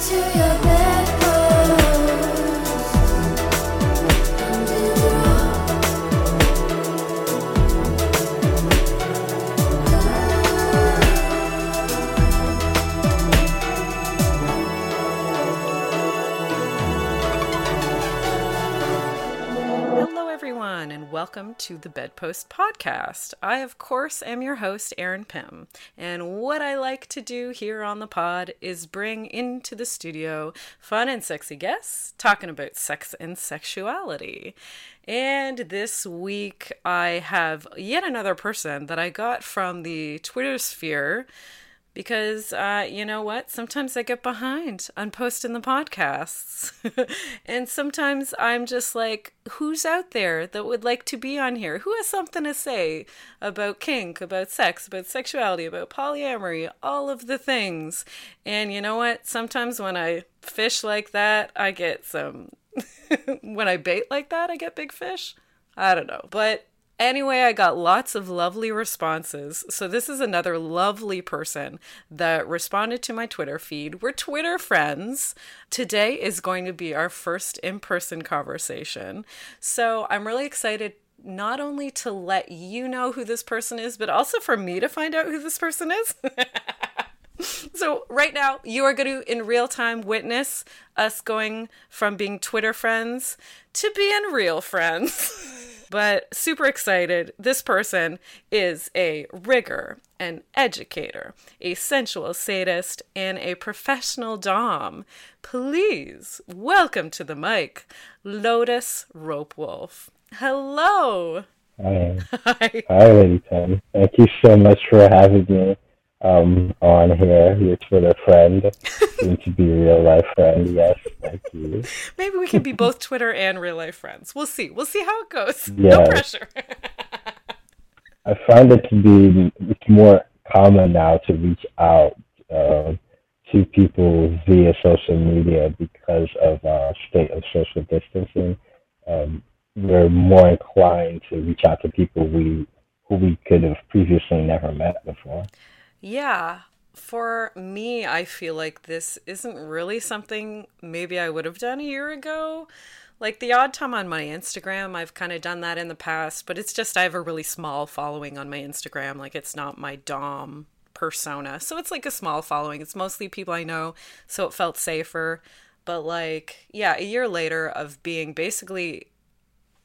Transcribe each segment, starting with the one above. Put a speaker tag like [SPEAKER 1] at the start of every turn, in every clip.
[SPEAKER 1] to your bed. Welcome to the Bedpost Podcast. I, of course, am your host, Erin Pym, and what I like to do here on the pod is bring into the studio fun and sexy guests talking about sex and sexuality. And this week, I have yet another person that I got from the Twitter sphere because uh, you know what? Sometimes I get behind on posting the podcasts. and sometimes I'm just like, who's out there that would like to be on here? Who has something to say about kink, about sex, about sexuality, about polyamory, all of the things? And you know what? Sometimes when I fish like that, I get some. when I bait like that, I get big fish. I don't know. But Anyway, I got lots of lovely responses. So, this is another lovely person that responded to my Twitter feed. We're Twitter friends. Today is going to be our first in person conversation. So, I'm really excited not only to let you know who this person is, but also for me to find out who this person is. so right now you are going to in real time witness us going from being twitter friends to being real friends but super excited. This person is a rigger, an educator, a sensual sadist, and a professional Dom. Please welcome to the mic, Lotus Ropewolf. Hello.
[SPEAKER 2] Hi. Hi. Hi, Lady Pym. Thank you so much for having me um, on here, your Twitter friend, soon to be real life friend. Yes, thank you.
[SPEAKER 1] Maybe we can be both Twitter and real life friends. We'll see. We'll see how it goes. Yes. No pressure.
[SPEAKER 2] I find it to be it's more common now to reach out uh, to people via social media because of uh, state of social distancing. Um, we're more inclined to reach out to people we who we could have previously never met before.
[SPEAKER 1] Yeah. For me, I feel like this isn't really something maybe I would have done a year ago. Like the odd time on my Instagram, I've kind of done that in the past, but it's just I have a really small following on my Instagram. Like it's not my Dom persona. So it's like a small following. It's mostly people I know, so it felt safer. But like, yeah, a year later of being basically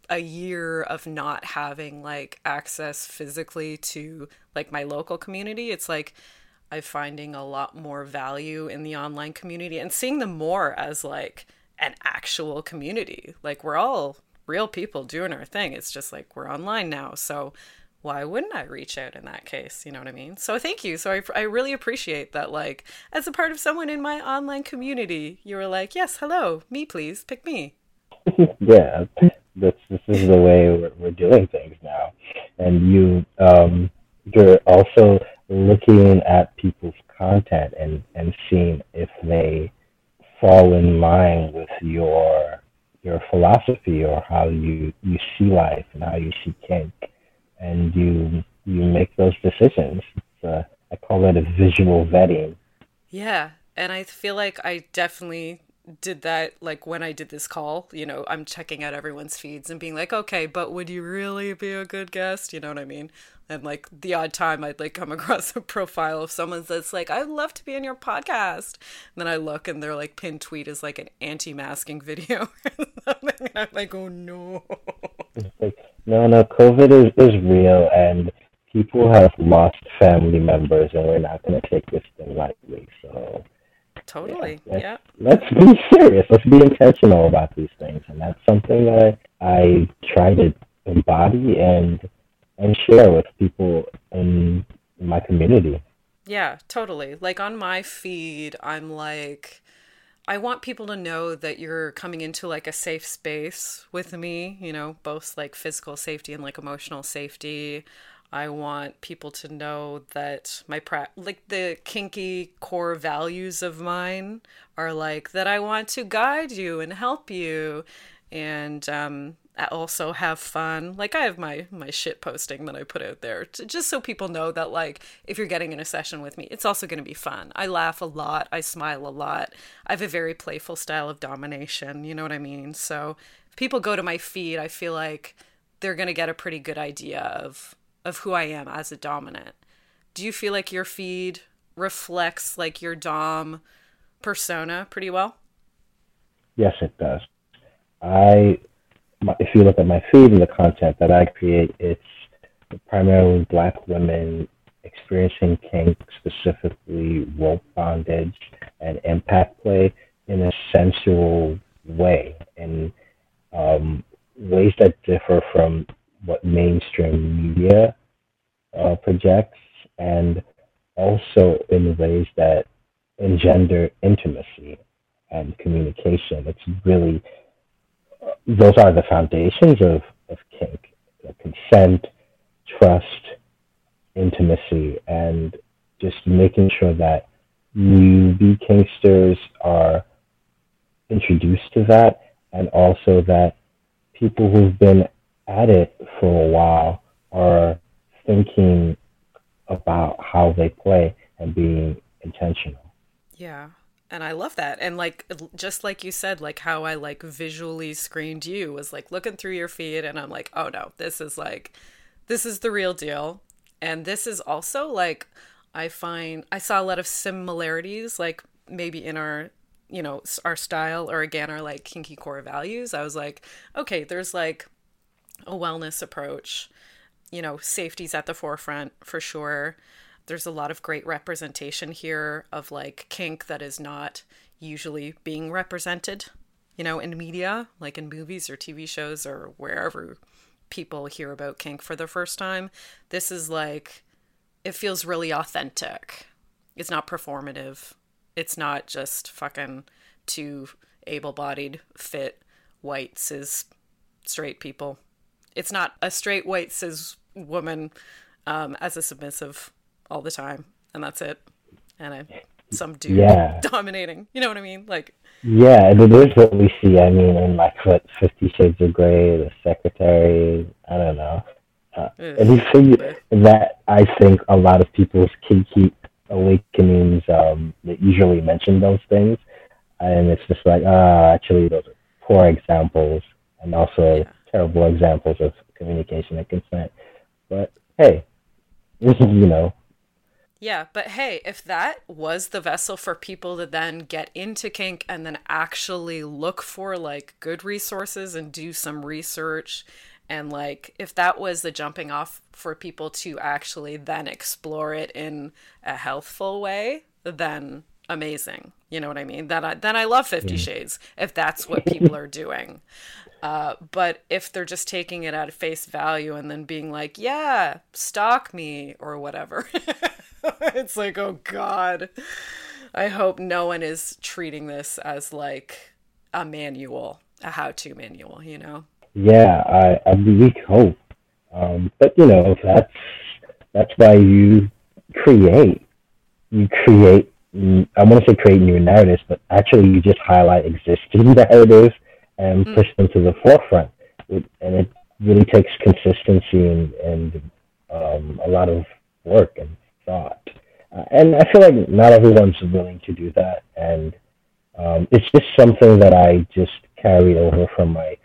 [SPEAKER 1] a year of not having like access physically to like my local community it's like i'm finding a lot more value in the online community and seeing them more as like an actual community like we're all real people doing our thing it's just like we're online now so why wouldn't I reach out in that case? You know what I mean? So thank you. So I, I really appreciate that, like, as a part of someone in my online community, you were like, yes, hello, me, please, pick me.
[SPEAKER 2] yeah this this is the way we're, we're doing things now and you um you're also looking at people's content and and seeing if they fall in line with your your philosophy or how you you see life and how you see kink and you you make those decisions. Uh, i call it a visual vetting.
[SPEAKER 1] Yeah. And i feel like i definitely did that like when I did this call, you know, I'm checking out everyone's feeds and being like, okay, but would you really be a good guest? You know what I mean? And like the odd time I'd like come across a profile of someone that's like, I'd love to be in your podcast. And then I look and their like pinned tweet is like an anti masking video. and I'm like, oh no.
[SPEAKER 2] No, no, COVID is, is real and people have lost family members and we're not going to take this thing lightly. So
[SPEAKER 1] Totally. Yeah.
[SPEAKER 2] Let's, let's be serious. Let's be intentional about these things, and that's something that I try to embody and and share with people in my community.
[SPEAKER 1] Yeah, totally. Like on my feed, I'm like I want people to know that you're coming into like a safe space with me, you know, both like physical safety and like emotional safety. I want people to know that my pra- like the kinky core values of mine are like that I want to guide you and help you and um, also have fun. Like I have my my shit posting that I put out there to, just so people know that like if you're getting in a session with me, it's also going to be fun. I laugh a lot, I smile a lot. I have a very playful style of domination, you know what I mean? So if people go to my feed, I feel like they're going to get a pretty good idea of of who I am as a dominant. Do you feel like your feed reflects like your dom persona pretty well?
[SPEAKER 2] Yes, it does. I if you look at my feed and the content that I create, it's primarily black women experiencing kink, specifically rope bondage and impact play in a sensual way, in um, ways that differ from what mainstream media uh, projects, and also in ways that engender intimacy and communication. It's really those are the foundations of, of kink consent, trust, intimacy, and just making sure that newbie kinksters are introduced to that, and also that people who've been at it for a while are thinking about how they play and being intentional.
[SPEAKER 1] Yeah and I love that. And like just like you said, like how I like visually screened you was like looking through your feed and I'm like, "Oh no, this is like this is the real deal." And this is also like I find I saw a lot of similarities like maybe in our you know our style or again our like kinky core values. I was like, "Okay, there's like a wellness approach. You know, safety's at the forefront for sure." there's a lot of great representation here of like kink that is not usually being represented, you know, in media, like in movies or TV shows or wherever people hear about kink for the first time. This is like, it feels really authentic. It's not performative. It's not just fucking two able bodied, fit, white, cis, straight people. It's not a straight, white, cis woman um, as a submissive all the time, and that's it. And I some dude yeah. dominating. You know what I mean? Like
[SPEAKER 2] yeah, it is what we see. I mean, in like what Fifty Shades of Grey, The Secretary. I don't know. Uh, anything that I think a lot of people's kinky awakenings um, that usually mention those things, and it's just like, ah, uh, actually, those are poor examples, and also yeah. Terrible examples of communication and consent. But hey, you know
[SPEAKER 1] yeah, but hey, if that was the vessel for people to then get into kink and then actually look for like good resources and do some research and like if that was the jumping off for people to actually then explore it in a healthful way, then amazing. You know what I mean? Then I then I love 50 Shades if that's what people are doing. Uh, but if they're just taking it at face value and then being like, yeah, stalk me or whatever, it's like, oh God. I hope no one is treating this as like a manual, a how to manual, you know?
[SPEAKER 2] Yeah, I, I really hope. Um, but, you know, that's, that's why you create. You create, I want to say create new narratives, but actually you just highlight existing narratives and mm. push them to the forefront. It, and it really takes consistency and, and um, a lot of work and thought. Uh, and I feel like not everyone's willing to do that. And um, it's just something that I just carry over from my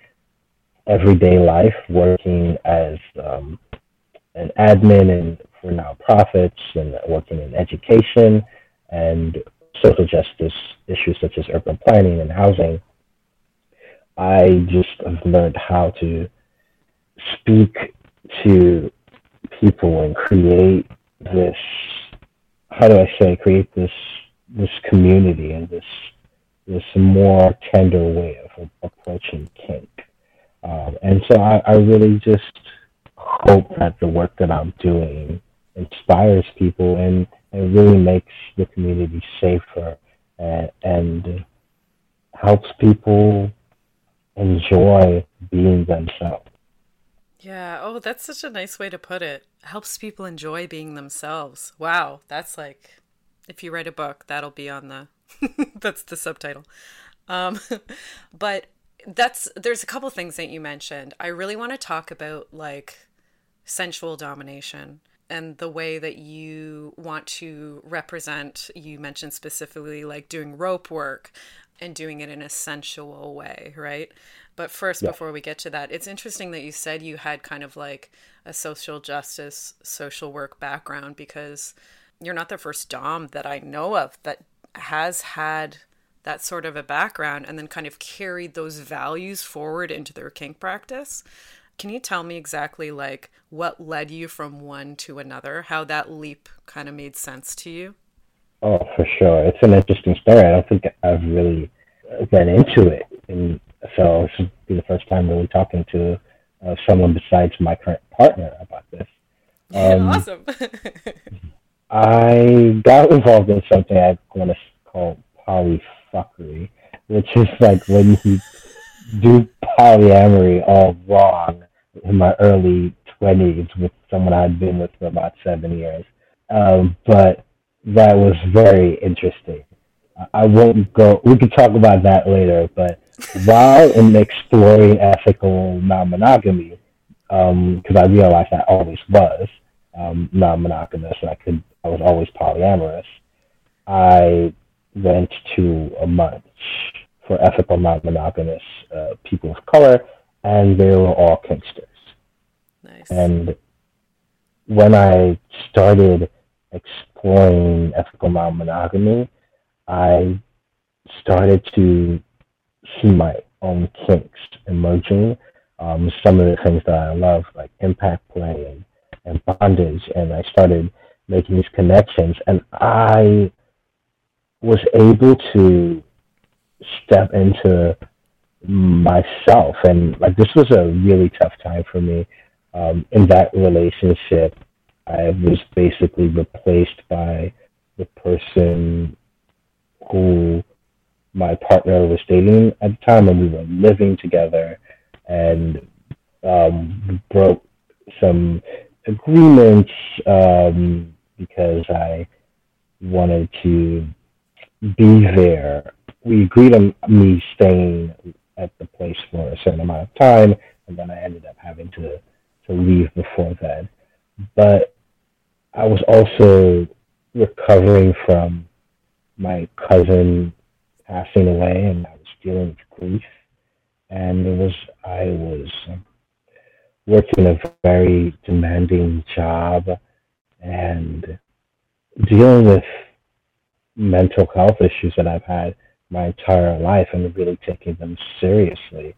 [SPEAKER 2] everyday life working as um, an admin and for nonprofits and working in education and social justice issues such as urban planning and housing. I just have learned how to speak to people and create this how do I say create this this community and this this more tender way of approaching kink. Um, and so I, I really just hope that the work that I'm doing inspires people and, and really makes the community safer and, and helps people enjoy being themselves.
[SPEAKER 1] Yeah. Oh, that's such a nice way to put it. Helps people enjoy being themselves. Wow. That's like, if you write a book, that'll be on the, that's the subtitle. Um, but that's there's a couple things that you mentioned. I really want to talk about like sensual domination and the way that you want to represent you mentioned specifically like doing rope work and doing it in a sensual way, right? But first, yeah. before we get to that, it's interesting that you said you had kind of like a social justice, social work background because you're not the first Dom that I know of that has had that sort of a background and then kind of carried those values forward into their kink practice. Can you tell me exactly like what led you from one to another? How that leap kind of made sense to you?
[SPEAKER 2] Oh, for sure. It's an interesting story. I don't think I've really been into it. And so this would be the first time really talking to uh, someone besides my current partner about this.
[SPEAKER 1] Um, awesome.
[SPEAKER 2] I got involved in something I want to call polyfuckery, which is like when you do polyamory all wrong in my early 20s with someone I'd been with for about seven years. Um, but that was very interesting. I won't go, we could talk about that later, but while in exploring ethical non monogamy, because um, I realized I always was um, non monogamous and I could, I was always polyamorous, I went to a munch for ethical non monogamous uh, people of color, and they were all kinksters.
[SPEAKER 1] Nice.
[SPEAKER 2] And when I started exploring ethical non monogamy, I started to see my own kinks emerging. Um, some of the things that I love, like impact play and, and bondage, and I started making these connections, and I was able to step into myself, and like this was a really tough time for me. Um, in that relationship, I was basically replaced by the person who my partner was dating at the time, and we were living together, and um, broke some agreements um, because I wanted to be there. We agreed on me staying at the place for a certain amount of time, and then I ended up having to to leave before then. But I was also recovering from my cousin passing away, and I was dealing with grief. And it was I was working a very demanding job and dealing with mental health issues that I've had my entire life and really taking them seriously.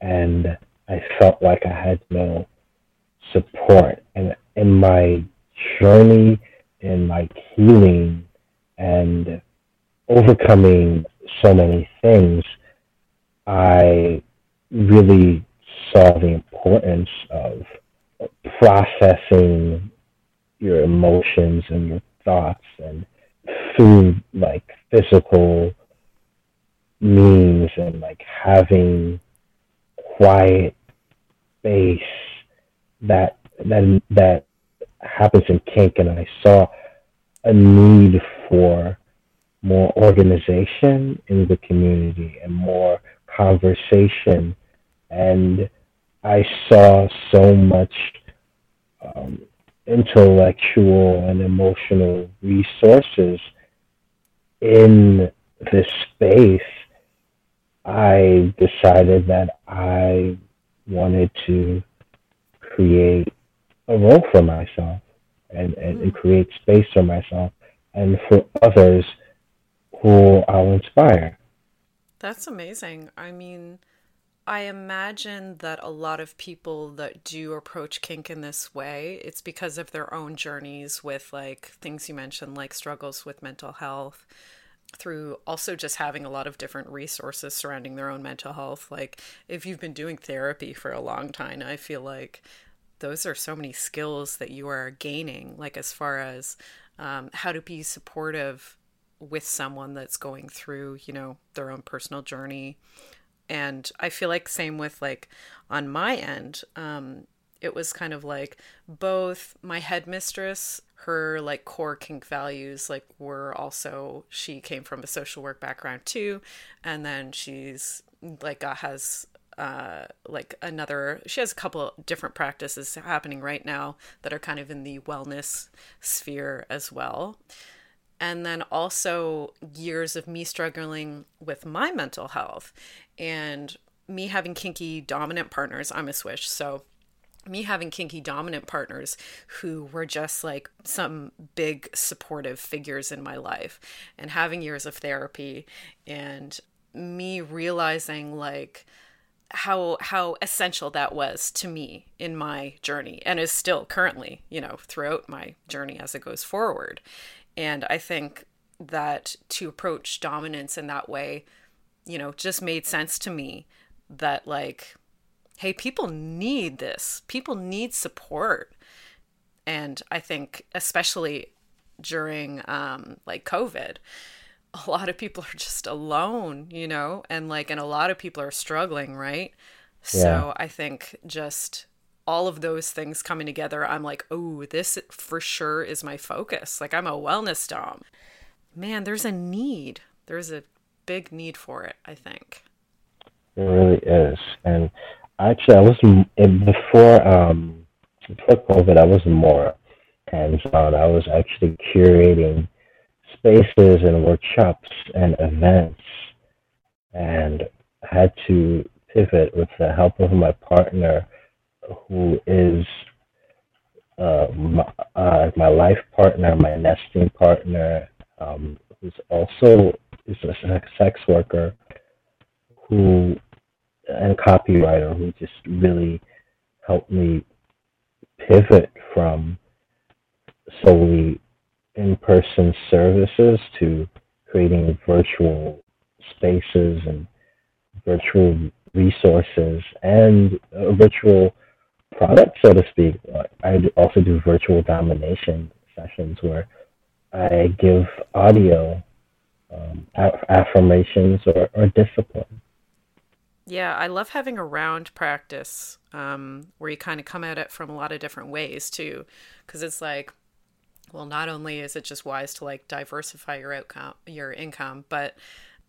[SPEAKER 2] And I felt like I had no support. And in my journey, in my healing, and overcoming so many things, I really saw the importance of processing your emotions and your thoughts and through like physical means and like having quiet space that that that happens in kink and I saw a need for more organization in the community and more conversation. And I saw so much um, intellectual and emotional resources in this space. I decided that I wanted to create a role for myself and, and, mm-hmm. and create space for myself and for others who I'll inspire.
[SPEAKER 1] That's amazing. I mean, I imagine that a lot of people that do approach kink in this way, it's because of their own journeys with like things you mentioned, like struggles with mental health, through also just having a lot of different resources surrounding their own mental health. Like if you've been doing therapy for a long time, I feel like those are so many skills that you are gaining, like as far as um, how to be supportive with someone that's going through, you know, their own personal journey. And I feel like same with like on my end, um, it was kind of like both my headmistress, her like core kink values like were also she came from a social work background too and then she's like uh, has uh, like another she has a couple different practices happening right now that are kind of in the wellness sphere as well. And then also years of me struggling with my mental health and me having kinky dominant partners i'm a switch so me having kinky dominant partners who were just like some big supportive figures in my life and having years of therapy and me realizing like how how essential that was to me in my journey and is still currently you know throughout my journey as it goes forward and i think that to approach dominance in that way you know just made sense to me that like hey, people need this. People need support. And I think, especially during um, like COVID, a lot of people are just alone, you know, and like, and a lot of people are struggling, right? Yeah. So I think just all of those things coming together, I'm like, oh, this for sure is my focus. Like, I'm a wellness dom. Man, there's a need. There's a big need for it, I think.
[SPEAKER 2] It really is. And Actually, I was before um before COVID. I was more hands-on. I was actually curating spaces and workshops and events, and had to pivot with the help of my partner, who is uh, my, uh, my life partner, my nesting partner, um, who's also is a sex worker, who and copywriter who just really helped me pivot from solely in-person services to creating virtual spaces and virtual resources and a virtual product, so to speak. I also do virtual domination sessions where I give audio um, affirmations or, or discipline.
[SPEAKER 1] Yeah, I love having a round practice um, where you kind of come at it from a lot of different ways too, because it's like, well, not only is it just wise to like diversify your outcome, your income, but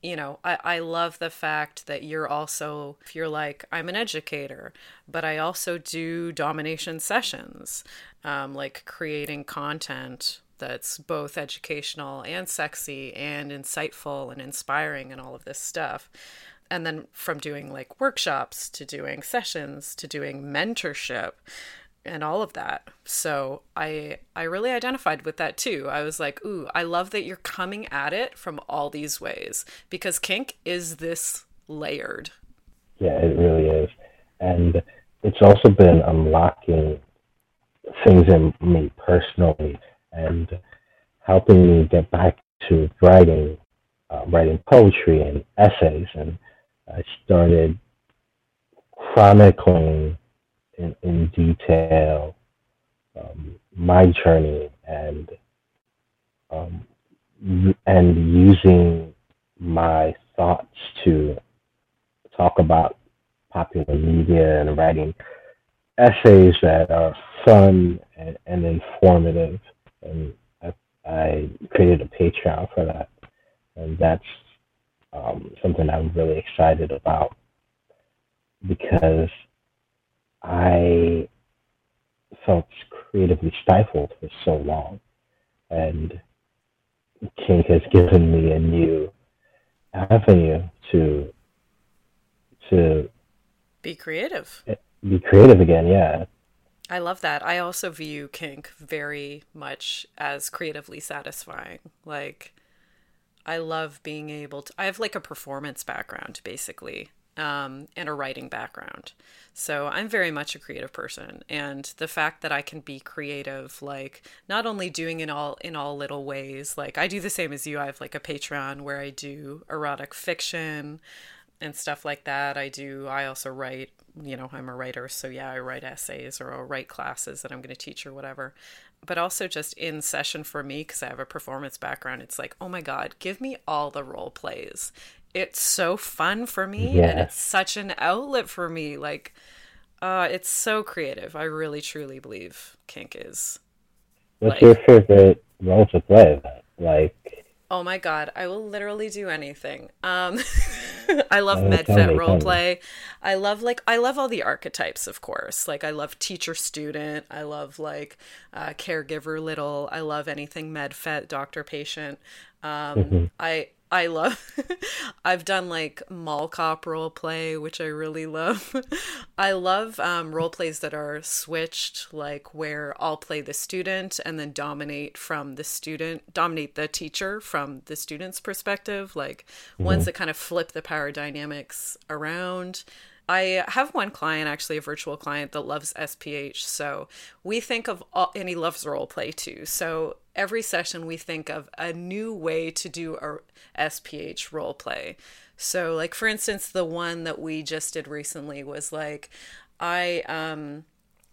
[SPEAKER 1] you know, I, I love the fact that you're also, if you're like, I'm an educator, but I also do domination sessions, um, like creating content that's both educational and sexy and insightful and inspiring and all of this stuff. And then from doing like workshops to doing sessions to doing mentorship and all of that. So I I really identified with that too. I was like, "Ooh, I love that you're coming at it from all these ways because kink is this layered."
[SPEAKER 2] Yeah, it really is. And it's also been unlocking things in me personally and helping me get back to writing uh, writing poetry and essays and I started chronicling in, in detail um, my journey and um, and using my thoughts to talk about popular media and writing essays that are fun and, and informative. And I, I created a Patreon for that, and that's um, something I'm really excited about because I felt creatively stifled for so long. And kink has given me a new avenue to to
[SPEAKER 1] be creative.
[SPEAKER 2] Eh, be creative again, yeah.
[SPEAKER 1] I love that. I also view kink very much as creatively satisfying. Like I love being able to. I have like a performance background, basically, um, and a writing background. So I'm very much a creative person, and the fact that I can be creative, like not only doing in all in all little ways, like I do the same as you. I have like a Patreon where I do erotic fiction and stuff like that. I do. I also write. You know, I'm a writer, so yeah, I write essays or I'll write classes that I'm going to teach or whatever but also just in session for me because I have a performance background. It's like, oh my god, give me all the role plays. It's so fun for me, and it's such an outlet for me. Like, uh, it's so creative. I really truly believe kink is.
[SPEAKER 2] What's
[SPEAKER 1] Like-
[SPEAKER 2] your favorite role to play? Like,
[SPEAKER 1] Oh my god, I will literally do anything. Um I love
[SPEAKER 2] Oh, tell
[SPEAKER 1] medfet
[SPEAKER 2] me, tell me.
[SPEAKER 1] roleplay. I love like I love all the archetypes, of course. Like I love teacher student. I love like uh, caregiver little. I love anything medfet doctor patient. Um
[SPEAKER 2] Mm-hmm.
[SPEAKER 1] I I love I've done like mall cop role play, which I really love. I love um, role plays that are switched, like where I'll play the student and then dominate from the student, dominate the teacher from the student's perspective, like ones that kind of flip the power dynamics around. I have one client, actually a virtual client that loves SPH. So we think of all, and he loves role play too. So every session we think of a new way to do a SPH role play. So like for instance, the one that we just did recently was like I um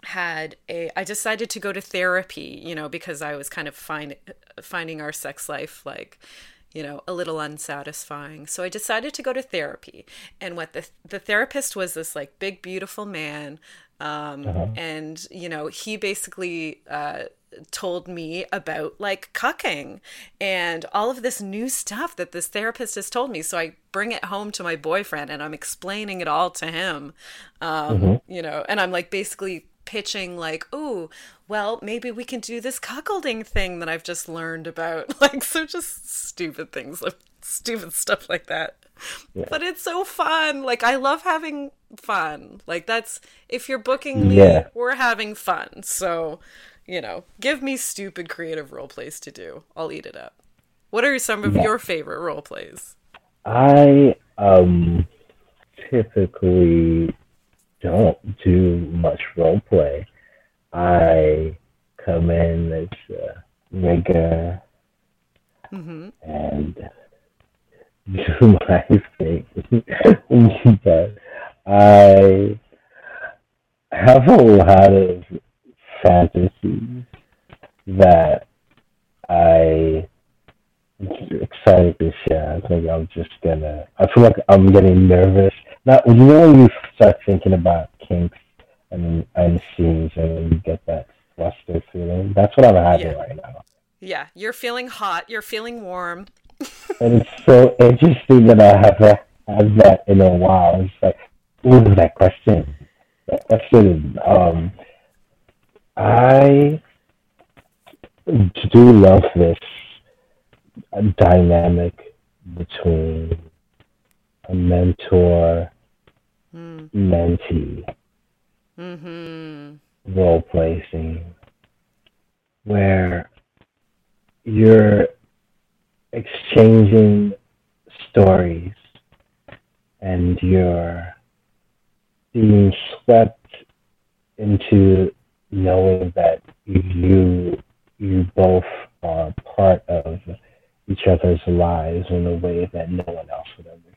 [SPEAKER 1] had a I decided to go to therapy, you know, because I was kind of find, finding our sex life like you know, a little unsatisfying. So I decided to go to therapy. And what the the therapist was this like big beautiful man um and you know, he basically uh told me about like cucking and all of this new stuff that this therapist has told me. So I bring it home to my boyfriend and I'm explaining it all to him. Um, you know, and I'm like basically pitching like, "Oh, well, maybe we can do this cuckolding thing that I've just learned about." Like so just stupid things, like stupid stuff like that. But it's so fun. Like I love having fun. Like that's if you're booking me,
[SPEAKER 2] Yeah.
[SPEAKER 1] we're having fun. So, you know, give me stupid creative role plays to do. I'll eat it up. What are some of your favorite role plays?
[SPEAKER 2] I um typically don't do much role play. I come in as a rigger
[SPEAKER 1] Mm-hmm.
[SPEAKER 2] and do my thing. but I have a lot of fantasies that I excited to share. I think I'm just gonna. I feel like I'm getting nervous. Not you know when you start thinking about kinks and and scenes and you get that flustered feeling. That's what I'm having
[SPEAKER 1] Yeah.
[SPEAKER 2] right now.
[SPEAKER 1] Yeah, you're feeling hot, you're feeling warm.
[SPEAKER 2] And it's so interesting that I haven't had that in a while. It's like, ooh, that question. That question. Um, I do love this dynamic between a mentor
[SPEAKER 1] Mm.
[SPEAKER 2] mentee
[SPEAKER 1] Mhm.
[SPEAKER 2] role play scene where you're exchanging stories and you're being swept into knowing that you you both are part of each other's lives in a way that no one else would understand.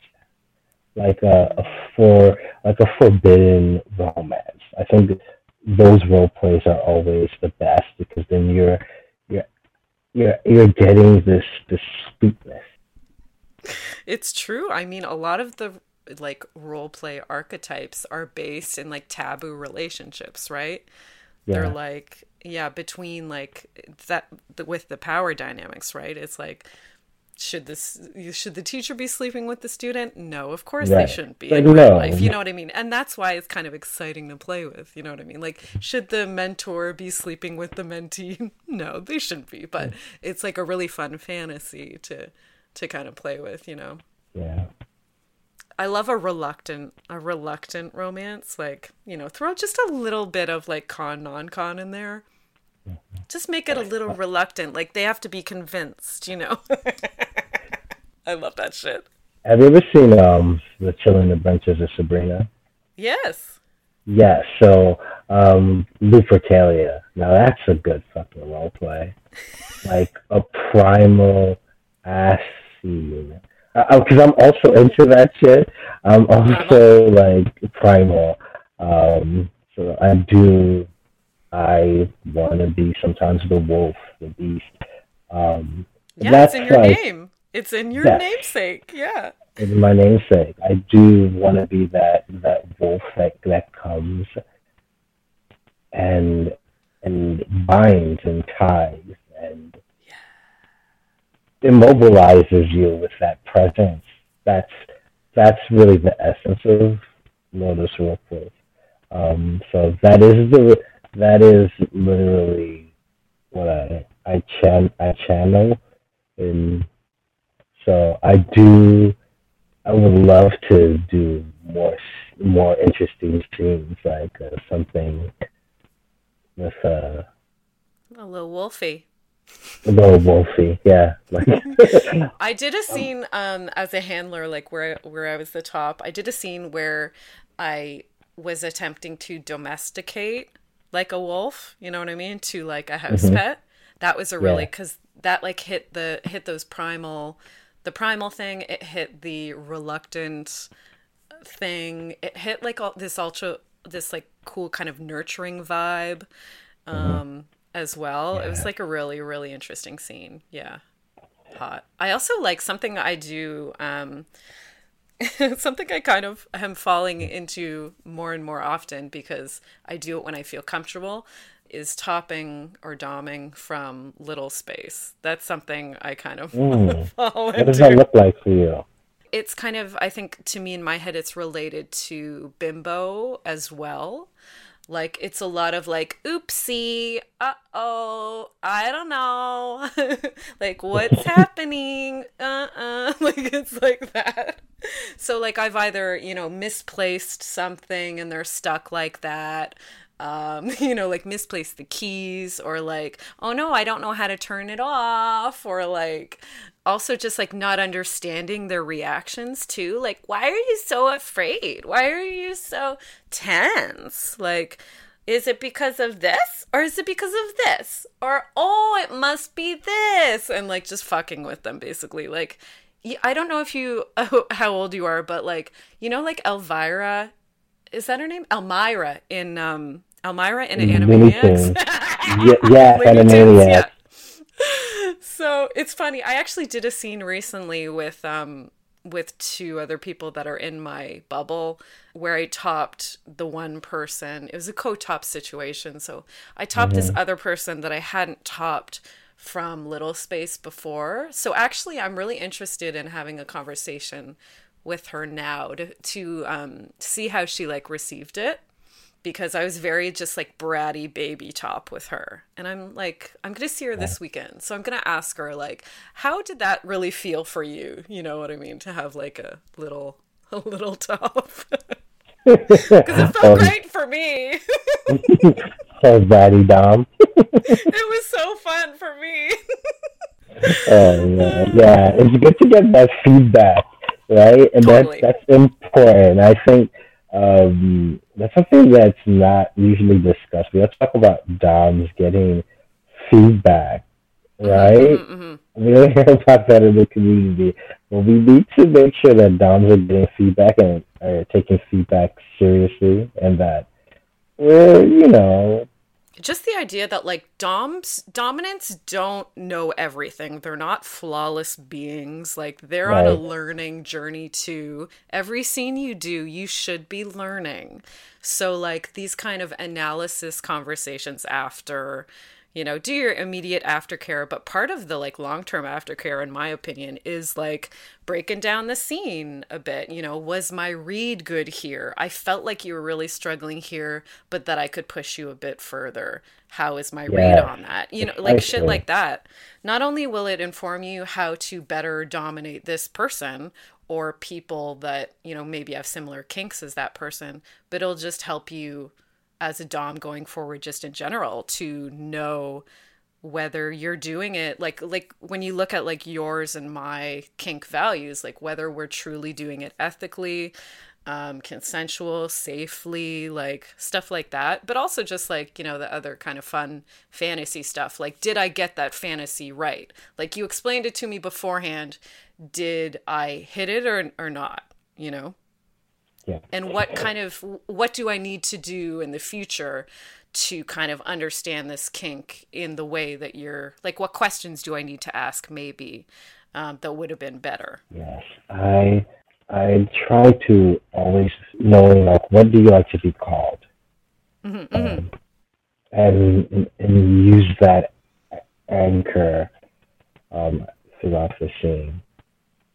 [SPEAKER 2] Like a, a for like a forbidden romance. I think those role plays are always the best because then you're you're you're you're getting this this sweetness.
[SPEAKER 1] It's true. I mean, a lot of the like role play archetypes are based in like taboo relationships, right? They're like yeah, between like that the, with the power dynamics, right? It's like should this should the teacher be sleeping with the student? No, of course
[SPEAKER 2] Right.
[SPEAKER 1] they shouldn't be
[SPEAKER 2] Like,
[SPEAKER 1] in real
[SPEAKER 2] no.
[SPEAKER 1] life. You know what I mean? And that's why it's kind of exciting to play with. You know what I mean? Like, should the mentor be sleeping with the mentee? No, they shouldn't be. But mm. it's like a really fun fantasy to to kind of play with. You know.
[SPEAKER 2] Yeah.
[SPEAKER 1] I love a reluctant a reluctant romance. Like, you know, throw just a little bit of like con non con in there. Just make it a little reluctant. Like they have to be convinced, you know. I love that shit.
[SPEAKER 2] Have you ever seen um the Chilling Adventures of Sabrina?
[SPEAKER 1] Yes.
[SPEAKER 2] Yeah, so um Lupercalia. Now that's a good fucking role play. Like a primal ass scene. Because I'm also into that shit. I'm also like primal. Um, so I do. I want to be sometimes the wolf, the beast. Um,
[SPEAKER 1] Yeah,
[SPEAKER 2] that's
[SPEAKER 1] it's in your
[SPEAKER 2] like
[SPEAKER 1] name. It's in your namesake. Yeah.
[SPEAKER 2] in my namesake. I do want to be that that wolf that that comes and and binds and ties and immobilizes you with that presence. That's that's really the essence of Lotus Ropewolf. Um, so that is the that is literally what I I chan I channel, and so I do. I would love to do more more interesting scenes, like uh, something with uh,
[SPEAKER 1] a little wolfie.
[SPEAKER 2] A little wolfie, yeah.
[SPEAKER 1] I did a scene um, as a handler, like where where I was the top. I did a scene where I was attempting to domesticate like a wolf, you know what I mean, to like a house mm-hmm. pet. That was a really because yeah. that like hit the hit those primal, the primal thing. It hit the reluctant thing. It hit like all this ultra this like cool kind of nurturing vibe, mm-hmm. um. As well. Yeah. It was like a really really interesting scene. Yeah, hot. I also like something I do. Um, something I kind of am falling into more and more often because I do it when I feel comfortable is topping or doming from little space. That's something I kind of mm. fall
[SPEAKER 2] into. What does that look like for you?
[SPEAKER 1] It's kind of, I think to me in my head, it's related to bimbo as well. Like it's a lot of like, oopsie, uh oh, I don't know, like what's happening, uh uh, like it's like that. So like I've either you know misplaced something and they're stuck like that, um, you know, like misplaced the keys or like, oh no, I don't know how to turn it off or like also just like not understanding their reactions too. Like, why are you so afraid? Why are you so tense? Like, is it because of this or is it because of this? Or, oh, it must be this. And like just fucking with them basically. Like, I don't know if you, how old you are, but like, you know, like Elvira, is that her name? Elmyra in, um, Elmyra in Animaniacs.
[SPEAKER 2] yeah, yeah Animaniacs. Yeah
[SPEAKER 1] so it's funny. I actually did a scene recently with um with two other people that are in my bubble where I topped the one person. It was a co-top situation. So I topped mm-hmm. this other person that I hadn't topped from Little Space before. So actually I'm really interested in having a conversation with her now to to um, see how she like received it because I was very just like bratty baby top with her. And I'm like, I'm going to see her this weekend. So I'm going to ask her, like, how did that really feel for you? You know what I mean? To have like a little, a little top. Because it felt um, great for me.
[SPEAKER 2] so bratty, Dom.
[SPEAKER 1] it was so fun for me.
[SPEAKER 2] Oh yeah, yeah, it's good to get that feedback, right? And totally. that's that's important. I think um, that's something that's not usually discussed. We have to talk about DOMs getting feedback, right? Mm-hmm, mm-hmm. We don't hear about that in the community. But we need to make sure that DOMs are getting feedback and are taking feedback seriously and that we're, you know,
[SPEAKER 1] just the idea that like doms dominants don't know everything. They're not flawless beings. Like they're right. on a learning journey too. Every scene you do you should be learning. So like these kind of analysis conversations after you know do your immediate aftercare but part of the like long-term aftercare in my opinion is like breaking down the scene a bit. You know was my read good here? I felt like you were really struggling here but that i could push you a bit further. How is my read on that? You know like shit like that. Not only will it inform you how to better dominate this person or people that you know maybe have similar kinks as that person but it'll just help you as a dom going forward just in general to know whether you're doing it like like when you look at like yours and my kink values like whether we're truly doing it ethically um consensual safely like stuff like that. But also just like you know the other kind of fun fantasy stuff. Like did i get that fantasy right? Like you explained it to me beforehand. Did i hit it or or not? You know
[SPEAKER 2] yeah.
[SPEAKER 1] And what kind of what do I need to do in the future to kind of understand this kink in the way that you're like what questions do I need to ask maybe um, that would have been better?
[SPEAKER 2] Yes. I I try to always know like what do you like to be called? Mm-hmm, mm-hmm. Um, and and use that anchor um, throughout the scene,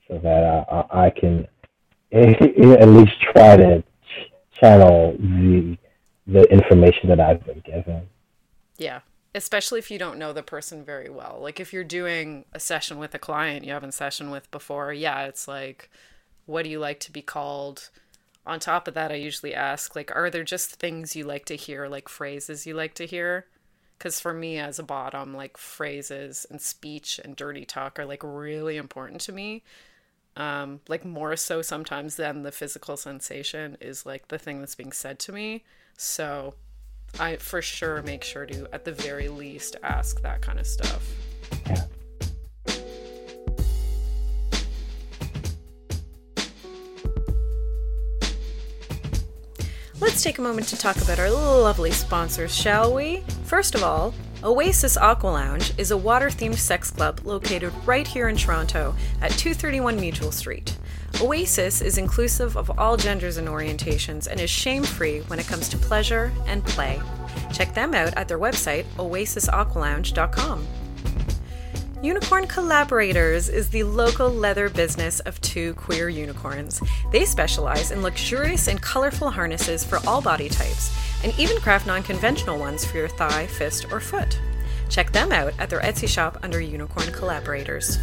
[SPEAKER 2] so that I, I can at least try to channel the the information that I've been given.
[SPEAKER 1] Yeah, especially if you don't know the person very well. Like if you're doing a session with a client you haven't session with before, yeah, it's like, what do you like to be called? On top of that, I usually ask, like, are there just things you like to hear, like phrases you like to hear? Because for me as a bottom, like phrases and speech and dirty talk are like really important to me. Um, like more so sometimes than the physical sensation is like the thing that's being said to me. So I for sure make sure to, at the very least, ask that kind of stuff.
[SPEAKER 2] Yeah.
[SPEAKER 1] Let's take a moment to talk about our lovely sponsors, shall we? First of all, Oasis Aqua Lounge is a water themed sex club located right here in Toronto at 231 Mutual Street. Oasis is inclusive of all genders and orientations and is shame free when it comes to pleasure and play. Check them out at their website, oasisaqualounge.com. Unicorn Collaborators is the local leather business of two queer unicorns. They specialize in luxurious and colorful harnesses for all body types, and even craft non conventional ones for your thigh, fist, or foot. Check them out at their Etsy shop under Unicorn Collaborators.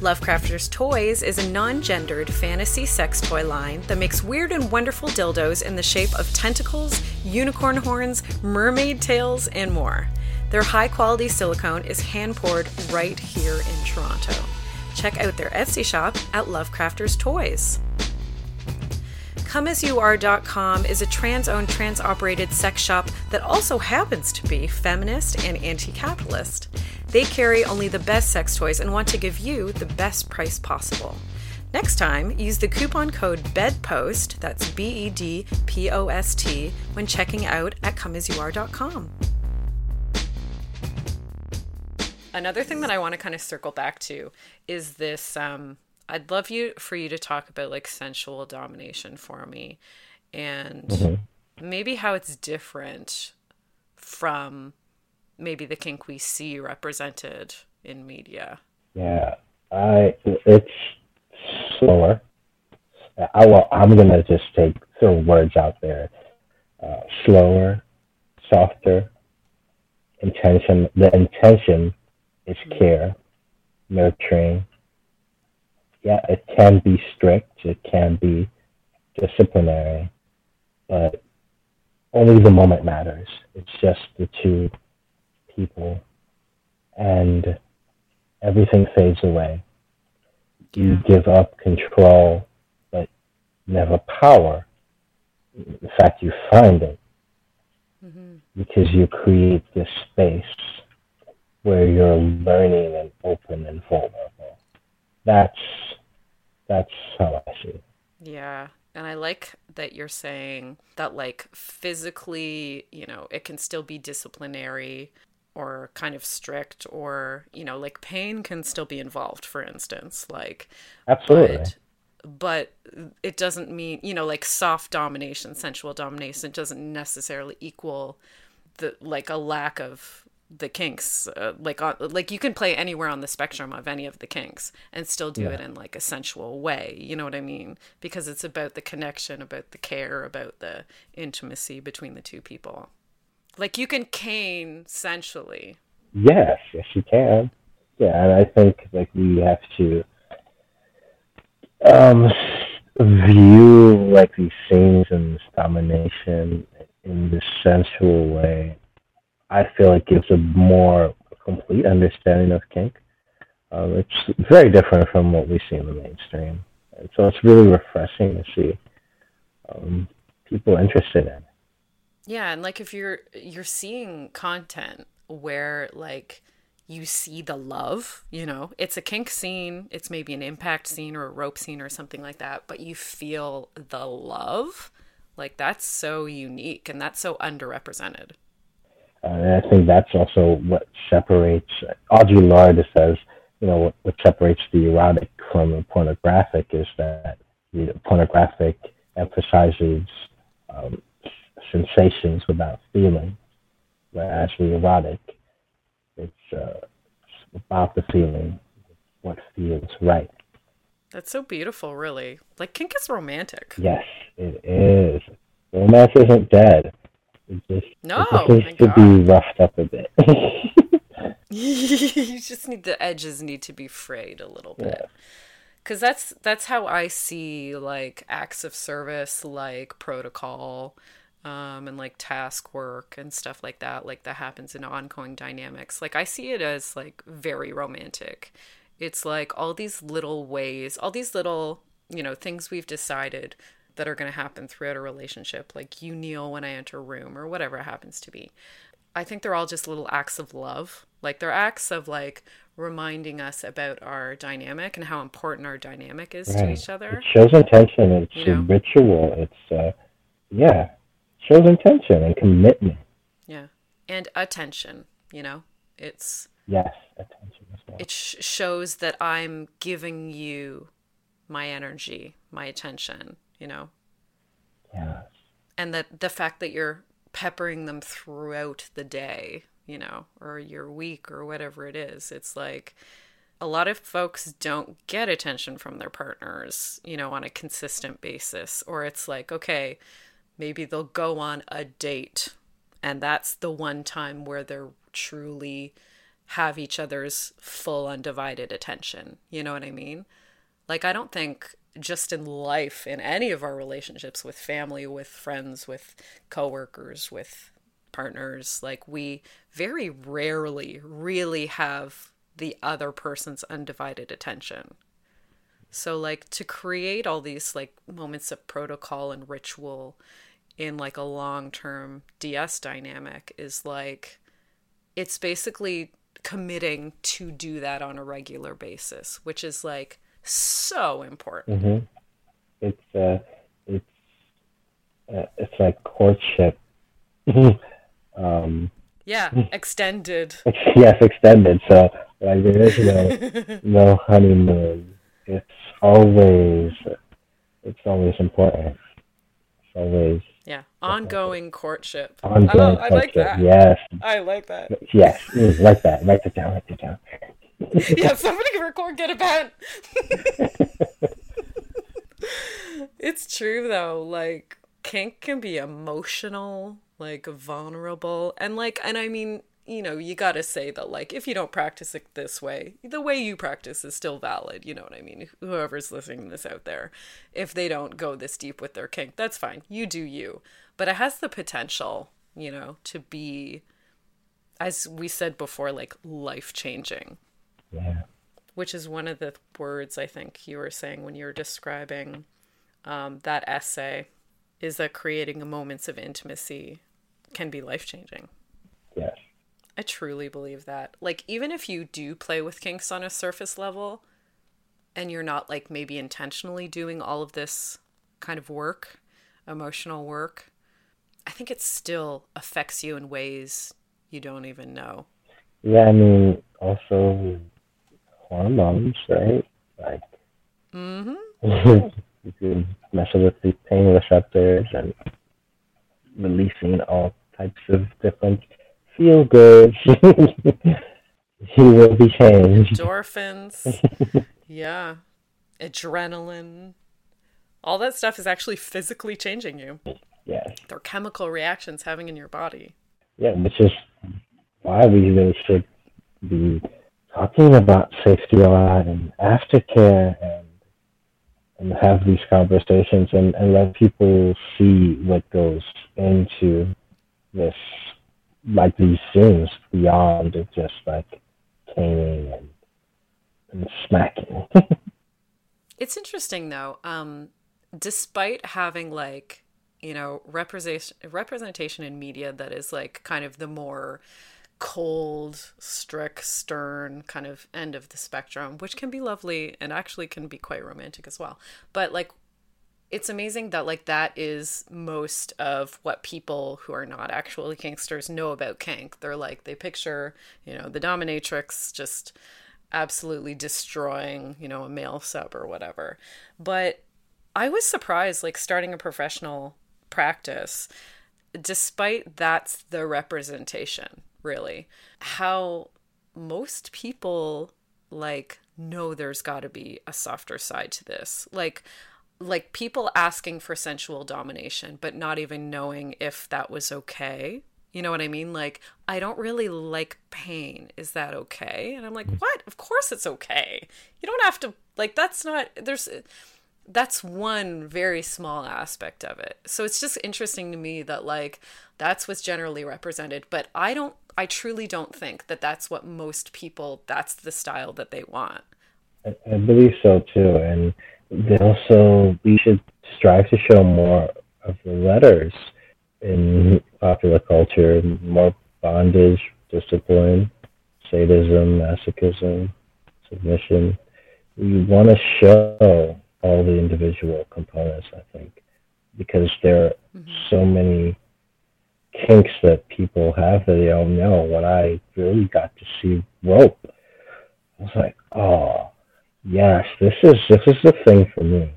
[SPEAKER 1] Lovecrafters Toys is a non gendered fantasy sex toy line that makes weird and wonderful dildos in the shape of tentacles, unicorn horns, mermaid tails, and more. Their high quality silicone is hand poured right here in Toronto. Check out their Etsy shop at Lovecrafters Toys. ComeAsYouAre.com is a trans owned, trans operated sex shop that also happens to be feminist and anti capitalist. They carry only the best sex toys and want to give you the best price possible. Next time, use the coupon code BEDPOST, that's B E D P O S T, when checking out at comeasyouare.com. Another thing that I want to kind of circle back to is this um, I'd love you for you to talk about like sensual domination for me and mm-hmm. maybe how it's different from maybe the kink we see represented in media.
[SPEAKER 2] Yeah, I it's slower. I well, I'm gonna just take throw words out there. Uh, slower, softer, intention. The intention is mm-hmm. care, nurturing, yeah, it can be strict, it can be disciplinary, but only the moment matters. It's just the two people, and everything fades away. You give up control, but never power. In fact, you find it mm-hmm. because you create this space where you're learning and open and vulnerable. That's that's how I see it.
[SPEAKER 1] Yeah. And I like that you're saying that, like, physically, you know, it can still be disciplinary or kind of strict, or, you know, like pain can still be involved, for instance. Like,
[SPEAKER 2] absolutely.
[SPEAKER 1] But, but it doesn't mean, you know, like soft domination, sensual domination doesn't necessarily equal the, like, a lack of the kinks uh, like on like you can play anywhere on the spectrum of any of the kinks and still do yeah. it in like a sensual way you know what i mean? Because it's about the connection about the care about the intimacy between the two people. Like you can cane sensually.
[SPEAKER 2] Yes yes you can. Yeah and i think like we have to um view like these scenes and this domination in this sensual way I feel it gives a more complete understanding of kink. Um, it's very different from what we see in the mainstream, and so it's really refreshing to see um, people interested in.
[SPEAKER 1] Yeah, and like if you're you're seeing content where like you see the love, you know, it's a kink scene, it's maybe an impact scene or a rope scene or something like that, but you feel the love, like that's so unique and that's so underrepresented.
[SPEAKER 2] And I think that's also what separates Audre Lorde says, you know, what, what separates the erotic from the pornographic is that the pornographic emphasizes um, sensations without feeling, whereas the erotic. It's, uh, it's about the feeling, what feels right.
[SPEAKER 1] That's so beautiful, really. Like kink is romantic.
[SPEAKER 2] Yes, it is. Romance isn't dead. It just,
[SPEAKER 1] no,
[SPEAKER 2] it just needs to God. be roughed up a bit.
[SPEAKER 1] you just need the edges need to be frayed a little bit. Yeah because that's that's how I see like acts of service, like protocol, um, and like task work and stuff like that. Like that happens in ongoing dynamics. Like I see it as like very romantic. It's like all these little ways, all these little you know things we've decided that are going to happen throughout a relationship. Like you kneel when I enter a room or whatever it happens to be. I think they're all just little acts of love. Like they're acts of like reminding us about our dynamic and how important our dynamic is right. to each other.
[SPEAKER 2] It shows intention. It's you know? a ritual. It's uh, yeah, shows intention and commitment.
[SPEAKER 1] Yeah, and attention. You know, it's
[SPEAKER 2] yes, attention as well.
[SPEAKER 1] It sh- shows that I'm giving you my energy, my attention. You know.
[SPEAKER 2] Yes.
[SPEAKER 1] And that the fact that you're peppering them throughout the day you know, or your week or whatever it is. It's like a lot of folks don't get attention from their partners, you know, on a consistent basis. Or it's like, okay, maybe they'll go on a date and that's the one time where they're truly have each other's full undivided attention. You know what I mean? Like, I don't think just in life, in any of our relationships with family, with friends, with coworkers, with partners, like we very rarely really have the other person's undivided attention. So like to create all these like moments of protocol and ritual in like a long-term DS dynamic is like it's basically committing to do that on a regular basis, which is like so important.
[SPEAKER 2] Mm-hmm. It's uh, it's uh, it's like courtship. Um,
[SPEAKER 1] yeah, extended.
[SPEAKER 2] yes, extended. So like there is no no honeymoon. It's always it's always important. It's always
[SPEAKER 1] yeah ongoing courtship.
[SPEAKER 2] Ongoing I, I like that. Yes,
[SPEAKER 1] I like that.
[SPEAKER 2] Yes, like that. Write it down. Write it down.
[SPEAKER 1] yeah, somebody can record. Get a pen. it's true though. Like kink can be emotional like vulnerable and like and i mean you know you got to say that like if you don't practice it this way the way you practice is still valid you know what i mean whoever's listening this out there if they don't go this deep with their kink that's fine you do you but it has the potential you know to be as we said before like life changing
[SPEAKER 2] yeah
[SPEAKER 1] which is one of the words i think you were saying when you were describing um, that essay is that creating moments of intimacy can be life changing.
[SPEAKER 2] Yes.
[SPEAKER 1] I truly believe that. Like, even if you do play with kinks on a surface level and you're not like maybe intentionally doing all of this kind of work, emotional work, I think it still affects you in ways you don't even know.
[SPEAKER 2] Yeah, I mean, also hormones, right? Like,
[SPEAKER 1] mm-hmm.
[SPEAKER 2] you can mess with the pain receptors and releasing all types of different feel good. he will be changed.
[SPEAKER 1] Endorphins. yeah. Adrenaline. All that stuff is actually physically changing you.
[SPEAKER 2] Yes.
[SPEAKER 1] They're chemical reactions having in your body.
[SPEAKER 2] Yeah, which is why we really should be talking about safety a lot and aftercare and and have these conversations and, and let people see what goes into this like these things beyond just like caning and, and smacking.
[SPEAKER 1] it's interesting though. Um, despite having like you know representation representation in media that is like kind of the more cold, strict, stern kind of end of the spectrum, which can be lovely and actually can be quite romantic as well. But like it's amazing that like that is most of what people who are not actually kinksters know about kink. They're like they picture, you know, the dominatrix just absolutely destroying, you know, a male sub or whatever. But I was surprised like starting a professional practice despite that's the representation, really, how most people like know there's got to be a softer side to this. Like like people asking for sensual domination but not even knowing if that was okay. You know what I mean? Like I don't really like pain. Is that okay? And I'm like, "What? Of course it's okay. You don't have to like that's not there's that's one very small aspect of it. So it's just interesting to me that like that's what's generally represented, but I don't I truly don't think that that's what most people that's the style that they want.
[SPEAKER 2] I, I believe so too, and they also we should strive to show more of the letters in popular culture, more bondage, discipline, sadism, masochism, submission. We want to show all the individual components, I think, because there are mm-hmm. so many kinks that people have that they don't know. When I really got to see rope, I was like, oh, yes, this is this is the thing for me.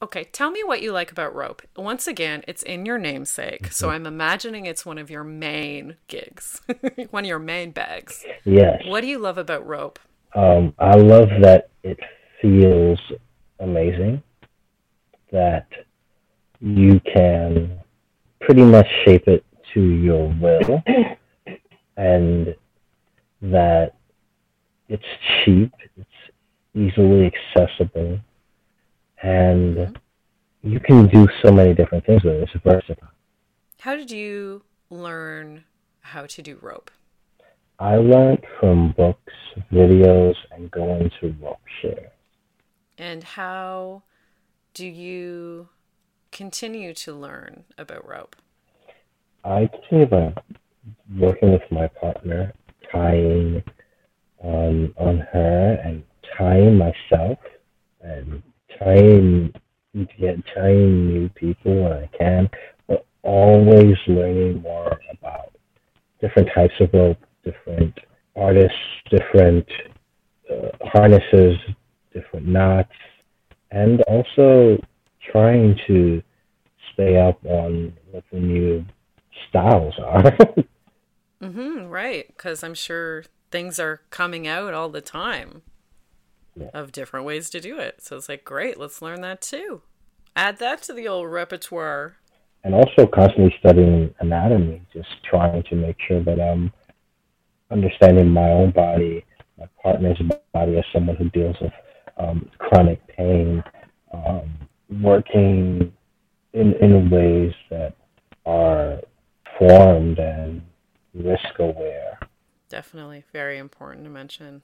[SPEAKER 1] Okay, tell me what you like about rope. Once again, it's in your namesake, mm-hmm. so I'm imagining it's one of your main gigs, one of your main bags.
[SPEAKER 2] Yes.
[SPEAKER 1] What do you love about rope?
[SPEAKER 2] Um, I love that it feels amazing that you can pretty much shape it to your will and that it's cheap, it's easily accessible, and mm-hmm. you can do so many different things with it. It's versatile.
[SPEAKER 1] How did you learn how to do rope?
[SPEAKER 2] I learned from books, videos, and going to rope share.
[SPEAKER 1] And how do you continue to learn about rope?
[SPEAKER 2] I continue by working with my partner, tying um, on her and tying myself and trying to get tying new people when I can, but always learning more about different types of rope, different artists, different uh, harnesses, different knots, and also trying to stay up on what the new styles are.
[SPEAKER 1] mm-hmm, right, because I'm sure things are coming out all the time yeah. of different ways to do it. So it's like, great, let's learn that too. Add that to the old repertoire.
[SPEAKER 2] And also constantly studying anatomy, just trying to make sure that I'm understanding my own body, my partner's body as someone who deals with um, chronic pain, um, working in, in ways that are formed and risk aware.
[SPEAKER 1] Definitely very important to mention.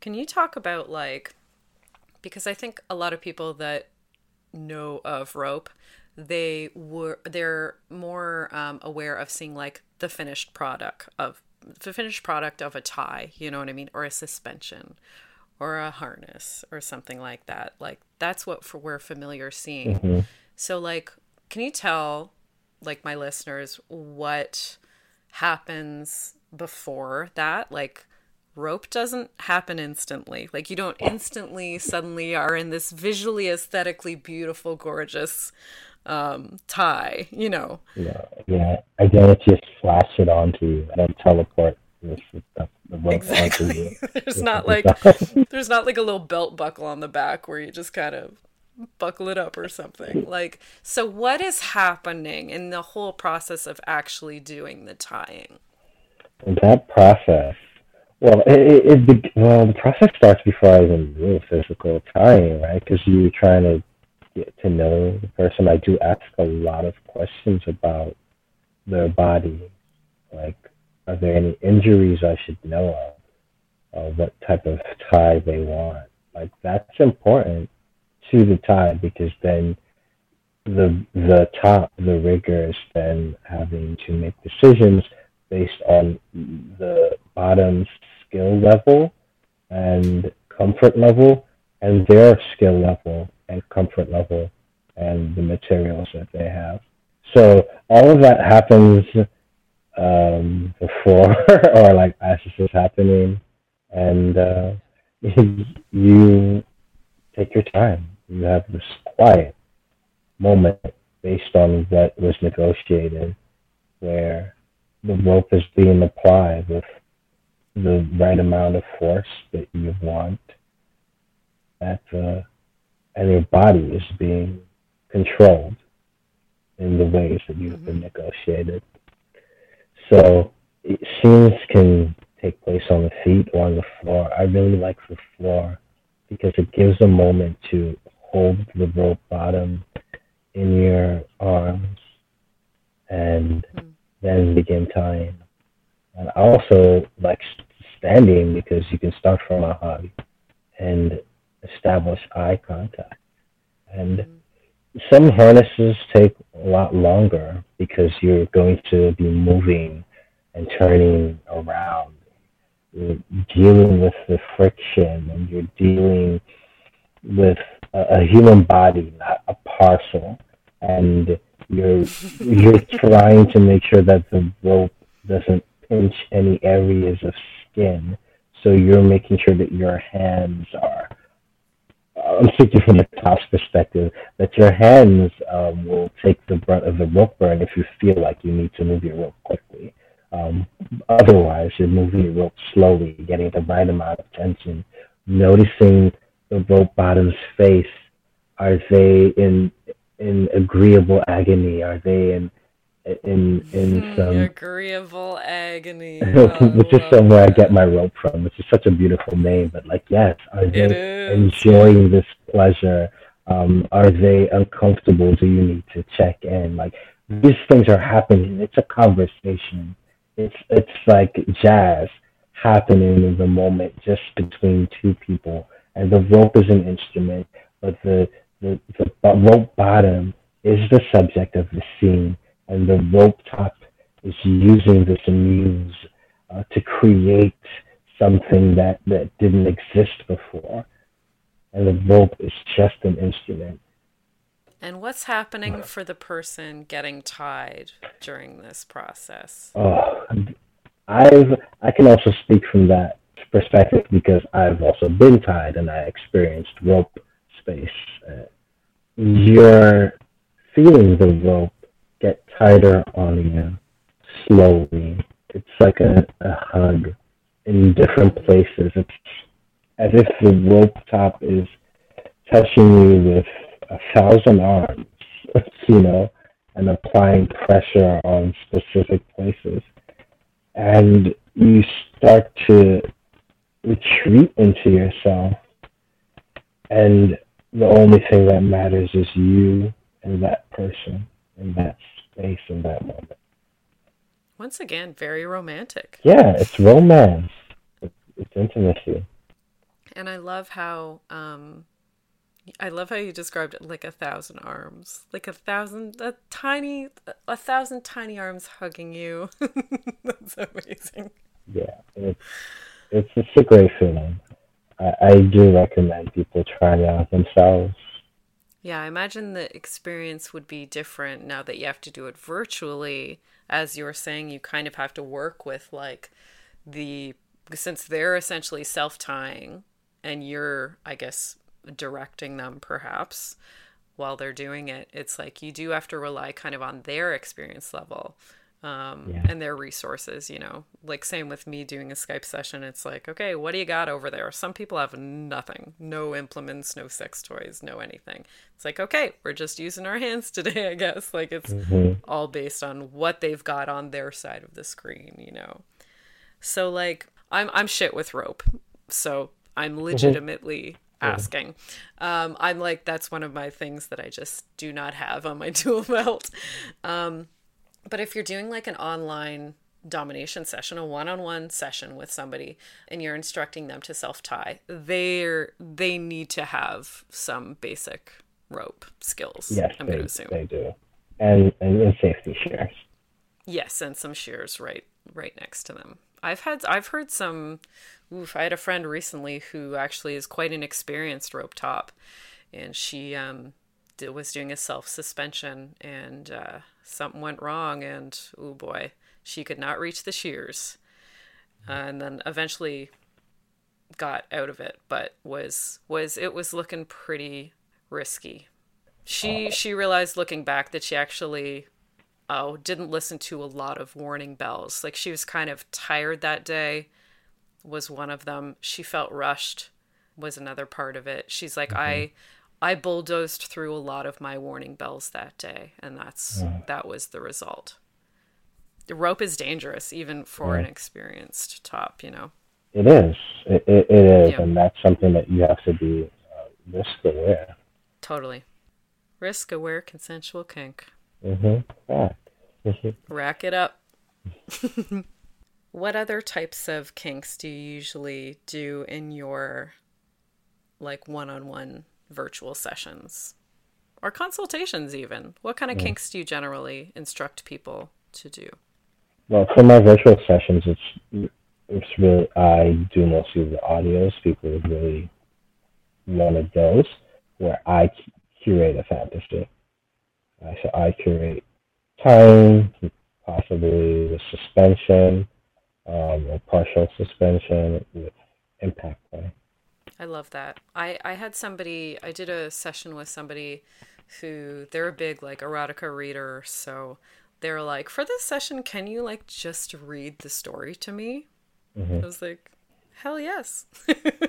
[SPEAKER 1] Can you talk about like because I think a lot of people that know of rope, they were they're more um, aware of seeing like the finished product of the finished product of a tie, you know what I mean, or a suspension, or a harness, or something like that. Like that's what for, we're familiar seeing. Mm-hmm. So like, can you tell like my listeners what happens before that? Like rope doesn't happen instantly. Like you don't instantly suddenly are in this visually aesthetically beautiful gorgeous um tie you know?
[SPEAKER 2] Yeah yeah. I don't just flash it onto you i don't teleport
[SPEAKER 1] exactly. there's not like there's not like a little belt buckle on the back where you just kind of buckle it up or something. Like, so what is happening in the whole process of actually doing the tying?
[SPEAKER 2] That process, well, it, it, it well, the process starts before I even do physical tying, right? Because you're trying to get to know the person. I do ask a lot of questions about their body, like, are there any injuries I should know of? Uh, what type of tie they want? Like, that's important to the tie because then the the top the rigger is then having to make decisions based on the bottom skill level and comfort level and their skill level and comfort level and the materials that they have. So all of that happens um, before or like as this is happening, and uh, you take your time you have this quiet moment based on what was negotiated, where the rope is being applied with the right amount of force that you want, that uh, and your body is being controlled in the ways that you've mm-hmm. been negotiated. So scenes can take place on the feet or on the floor. I really like the floor because it gives a moment to hold the rope bottom in your arms and mm-hmm. then begin tying. And I also like standing because you can start from a hug and establish eye contact. And mm-hmm. some harnesses take a lot longer because you're going to be moving and turning around. You're dealing with the friction and you're dealing with a, a human body, not a parcel. And you're you're trying to make sure that the rope doesn't pinch any areas of skin. So you're making sure that your hands are I'm speaking from the top's perspective, that your hands um, will take the brunt of the rope burn if you feel like you need to move your rope quickly. Um, otherwise, you're moving your rope slowly, getting the right amount of tension, noticing the rope bottom's face. Are they in in agreeable agony? Are they in in in
[SPEAKER 1] hmm,
[SPEAKER 2] some
[SPEAKER 1] agreeable agony,
[SPEAKER 2] which is somewhere I get my rope from, which is such a beautiful name. But like, yes, are they enjoying this pleasure? Um, are they uncomfortable? Do you need to check in? Like these things are happening. It's a conversation. It's it's like jazz happening in the moment, just between two people. And the rope is an instrument, but the the, the rope bottom is the subject of the scene and the rope top is using this muse uh, to create something that, that didn't exist before. And the rope is just an instrument.
[SPEAKER 1] And what's happening for the person getting tied during this process?
[SPEAKER 2] Oh, I've I can also speak from that perspective because I've also been tied and I experienced rope space. Uh, you're feeling the rope get tighter on you slowly. It's like a, a hug in different places. It's as if the rope top is touching you with a thousand arms, you know, and applying pressure on specific places. And you start to retreat into yourself. And the only thing that matters is you and that person and that space in that moment.
[SPEAKER 1] Once again, very romantic.
[SPEAKER 2] Yeah, it's romance. It's, it's intimacy.
[SPEAKER 1] And I love how um, I love how you described it like a thousand arms, like a thousand, a tiny, a thousand tiny arms hugging you. That's amazing.
[SPEAKER 2] Yeah, it's it's, it's a great feeling. I, I do recommend people trying it out themselves.
[SPEAKER 1] Yeah, I imagine the experience would be different now that you have to do it virtually. As you were saying, you kind of have to work with like the since they're essentially self tying and you're, I guess, directing them perhaps while they're doing it. It's like you do have to rely kind of on their experience level um, yeah. and their resources, you know. Like, same with me doing a Skype session. It's like, okay, what do you got over there? Some people have nothing no implements, no sex toys, no anything. It's like, okay, we're just using our hands today, I guess. Like, it's mm-hmm. all based on what they've got on their side of the screen, you know. So, like, I'm, I'm shit with rope. So, I'm mm-hmm. legitimately asking. Um, I'm like, that's one of my things that I just do not have on my tool belt. Um, but if you're doing like an online domination session, a one-on-one session with somebody and you're instructing them to self-tie, they're they need to have some basic rope skills.
[SPEAKER 2] Yes, I'm they, gonna assume. They do. And and safety shears.
[SPEAKER 1] Yes, and some shears right right next to them. I've had I've heard some oof, I had a friend recently who actually is quite an experienced rope top and she um was doing a self suspension and uh, something went wrong and oh boy she could not reach the shears uh, and then eventually got out of it but was was it was looking pretty risky She she realized looking back that she actually oh didn't listen to a lot of warning bells. Like she was kind of tired that day was one of them. She felt rushed was another part of it. She's like mm-hmm. I I bulldozed through a lot of my warning bells that day and that's mm. that was the result. The rope is dangerous even for an experienced top, you know.
[SPEAKER 2] It is. It, it, it is, yeah. and that's something that you have to be uh, risk aware.
[SPEAKER 1] Totally. Risk aware consensual kink.
[SPEAKER 2] Mm-hmm. Yeah.
[SPEAKER 1] Rack it up. what other types of kinks do you usually do in your like one-on-one virtual sessions or consultations even? What kind of mm. kinks do you generally instruct people to do?
[SPEAKER 2] Well, for my virtual sessions, it's it's really I do mostly the audios. People really wanted those where I curate a fantasy. Uh, so I curate time, possibly with suspension, um, or partial suspension with impact play.
[SPEAKER 1] I love that. I, I had somebody, I did a session with somebody who they're a big like erotica reader. So they're like, for this session, can you like just read the story to me? Mm-hmm. I was like, hell yes.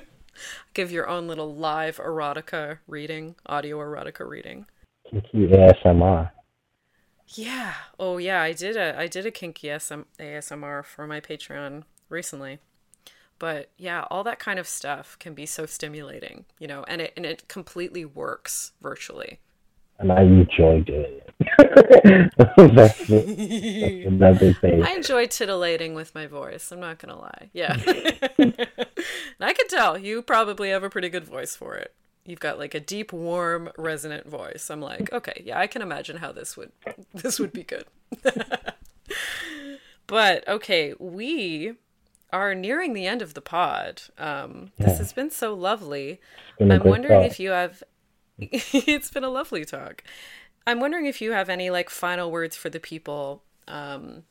[SPEAKER 1] Give your own little live erotica reading, audio erotica reading.
[SPEAKER 2] Kinky ASMR.
[SPEAKER 1] Yeah. Oh yeah, I did a I did a kinky ASMR for my Patreon recently. But yeah, all that kind of stuff can be so stimulating, you know, and it and it completely works virtually.
[SPEAKER 2] And I enjoy doing it. that's, that's
[SPEAKER 1] another thing. I enjoy titillating with my voice. I'm not gonna lie. Yeah, and I can tell you probably have a pretty good voice for it. You've got like a deep, warm, resonant voice. I'm like, okay, yeah, I can imagine how this would this would be good. but okay, we are nearing the end of the pod. Um, yeah. This has been so lovely. I'm wondering if you have. it's been a lovely talk. I'm wondering if you have any like final words for the people. Um,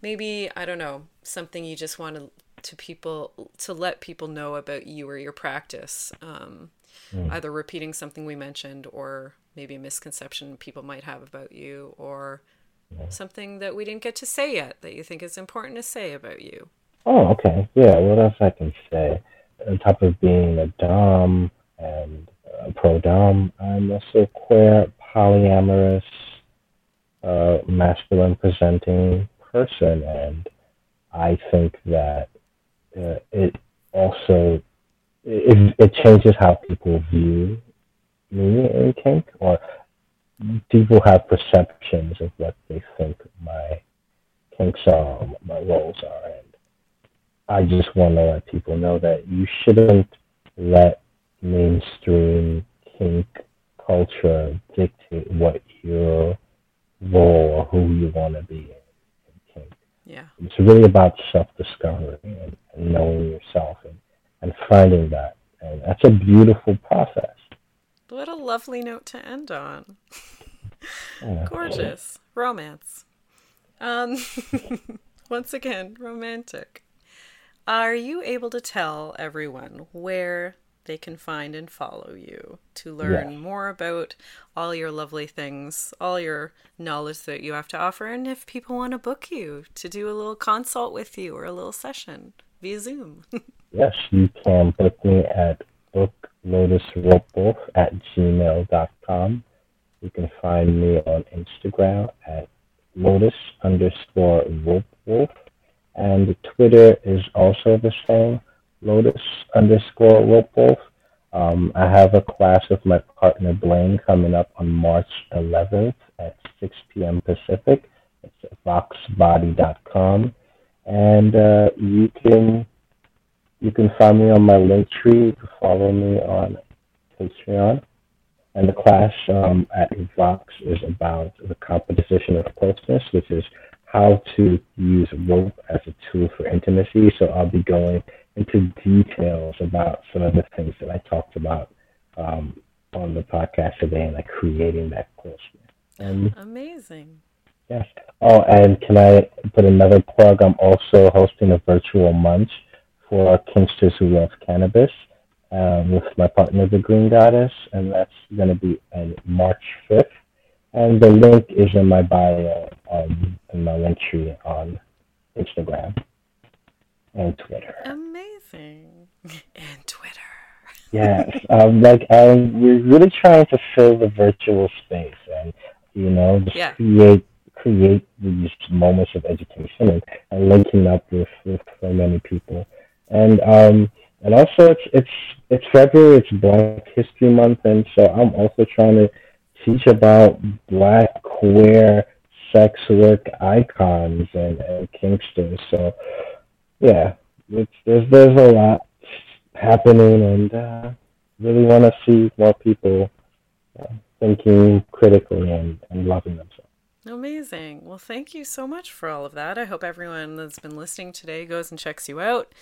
[SPEAKER 1] maybe I don't know something you just want to, to people to let people know about you or your practice. Um, mm. Either repeating something we mentioned, or maybe a misconception people might have about you, or yeah. something that we didn't get to say yet that you think is important to say about you.
[SPEAKER 2] Oh, okay. Yeah. What else I can say? On top of being a dom and a pro dom, I'm also queer polyamorous, uh, masculine presenting person. And I think that uh, it also it, it changes how people view me in kink, or people have perceptions of what they think my kinks are, my roles are, and I just want to let people know that you shouldn't let mainstream kink culture dictate what your role or who you want to be in kink.
[SPEAKER 1] Yeah.
[SPEAKER 2] It's really about self discovery and, and, knowing yourself and, and finding that. And that's a beautiful process.
[SPEAKER 1] What a lovely note to end on. Yeah. Gorgeous. Romance. Um, once again, romantic. Are you able to tell everyone where they can find and follow you to learn yes. more about all your lovely things, all your knowledge that you have to offer, and if people want to book you to do a little consult with you or a little session via Zoom.
[SPEAKER 2] yes, you can book me at booklotusropewolf at gmail.com. You can find me on Instagram at lotus underscore wolf, and Twitter is also the same Lotus underscore Rope Um, I have a class with my partner Blaine coming up on March 11th at 6 p.m. Pacific. It's at voxbody.com, and uh, you can you can find me on my link tree to follow me on Patreon. And the class um, at Vox is about the composition of closeness, which is how to use rope as a tool for intimacy. So I'll be going into details about some of the things that I talked about um, on the podcast today and like creating that closeness. And,
[SPEAKER 1] Amazing.
[SPEAKER 2] Yes. Oh, and can I put another plug? I'm also hosting a virtual munch for Kinksters who love cannabis um, with my partner, the Green Goddess, and that's going to be on March 5th. And the link is in my bio um, link on Instagram and Twitter.
[SPEAKER 1] Amazing. And Twitter.
[SPEAKER 2] yes, um, like um, we're really trying to fill the virtual space and you know just
[SPEAKER 1] Yeah.
[SPEAKER 2] create create these moments of education and, and linking up with, with so many people. And um and also it's it's it's February, it's Black History Month and so I'm also trying to teach about black queer sex work icons and, and kinksters. So yeah, it's there's there's a lot happening and uh really want to see more people uh, thinking critically and, and loving themselves.
[SPEAKER 1] Amazing. Well, thank you so much for all of that. I hope everyone that's been listening today goes and checks you out,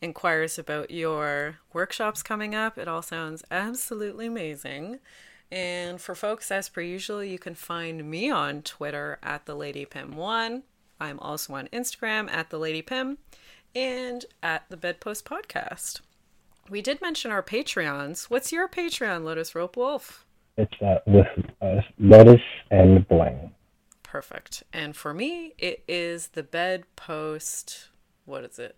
[SPEAKER 1] inquires about your workshops coming up. It all sounds absolutely amazing. And for folks, as per usual, you can find me on Twitter at the Lady Pym One. I'm also on Instagram at the Lady Pym and at the Bedpost Podcast. We did mention our Patreons. What's your Patreon, Lotus Ropewolf?
[SPEAKER 2] It's uh, with uh, Lotus and Bling.
[SPEAKER 1] Perfect. And for me, it is the bedpost. What is it?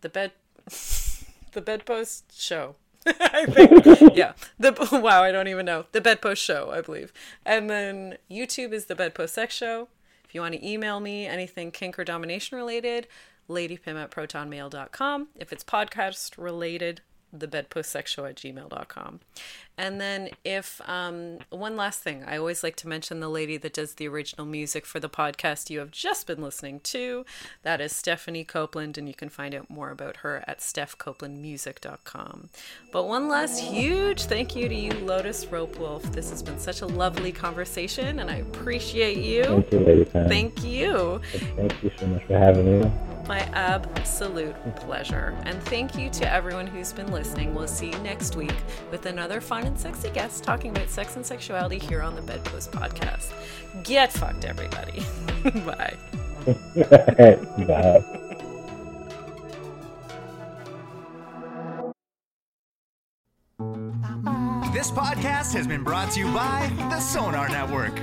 [SPEAKER 1] The bed. the bedpost show. I think. yeah. The wow. I don't even know. The bedpost show. I believe. And then YouTube is the bedpost sex show. If you want to email me anything kink or domination related, ladypim at protonmail.com. If it's podcast related, the bedpost sex show at gmail.com. And then, if um, one last thing, I always like to mention the lady that does the original music for the podcast you have just been listening to. That is Stephanie Copeland, and you can find out more about her at stephcopelandmusic.com. But one last huge thank you to you, Lotus Ropewolf. This has been such a lovely conversation, and I appreciate you.
[SPEAKER 2] Thank you, Lady Pym.
[SPEAKER 1] Thank you.
[SPEAKER 2] Thank you so much for having me.
[SPEAKER 1] My absolute pleasure. And thank you to everyone who's been listening. We'll see you next week with another fun and sexy guests talking about sex and sexuality here on the Bedpost Podcast. Get fucked, everybody. Bye.
[SPEAKER 2] Bye.
[SPEAKER 3] This podcast has been brought to you by the Sonar Network.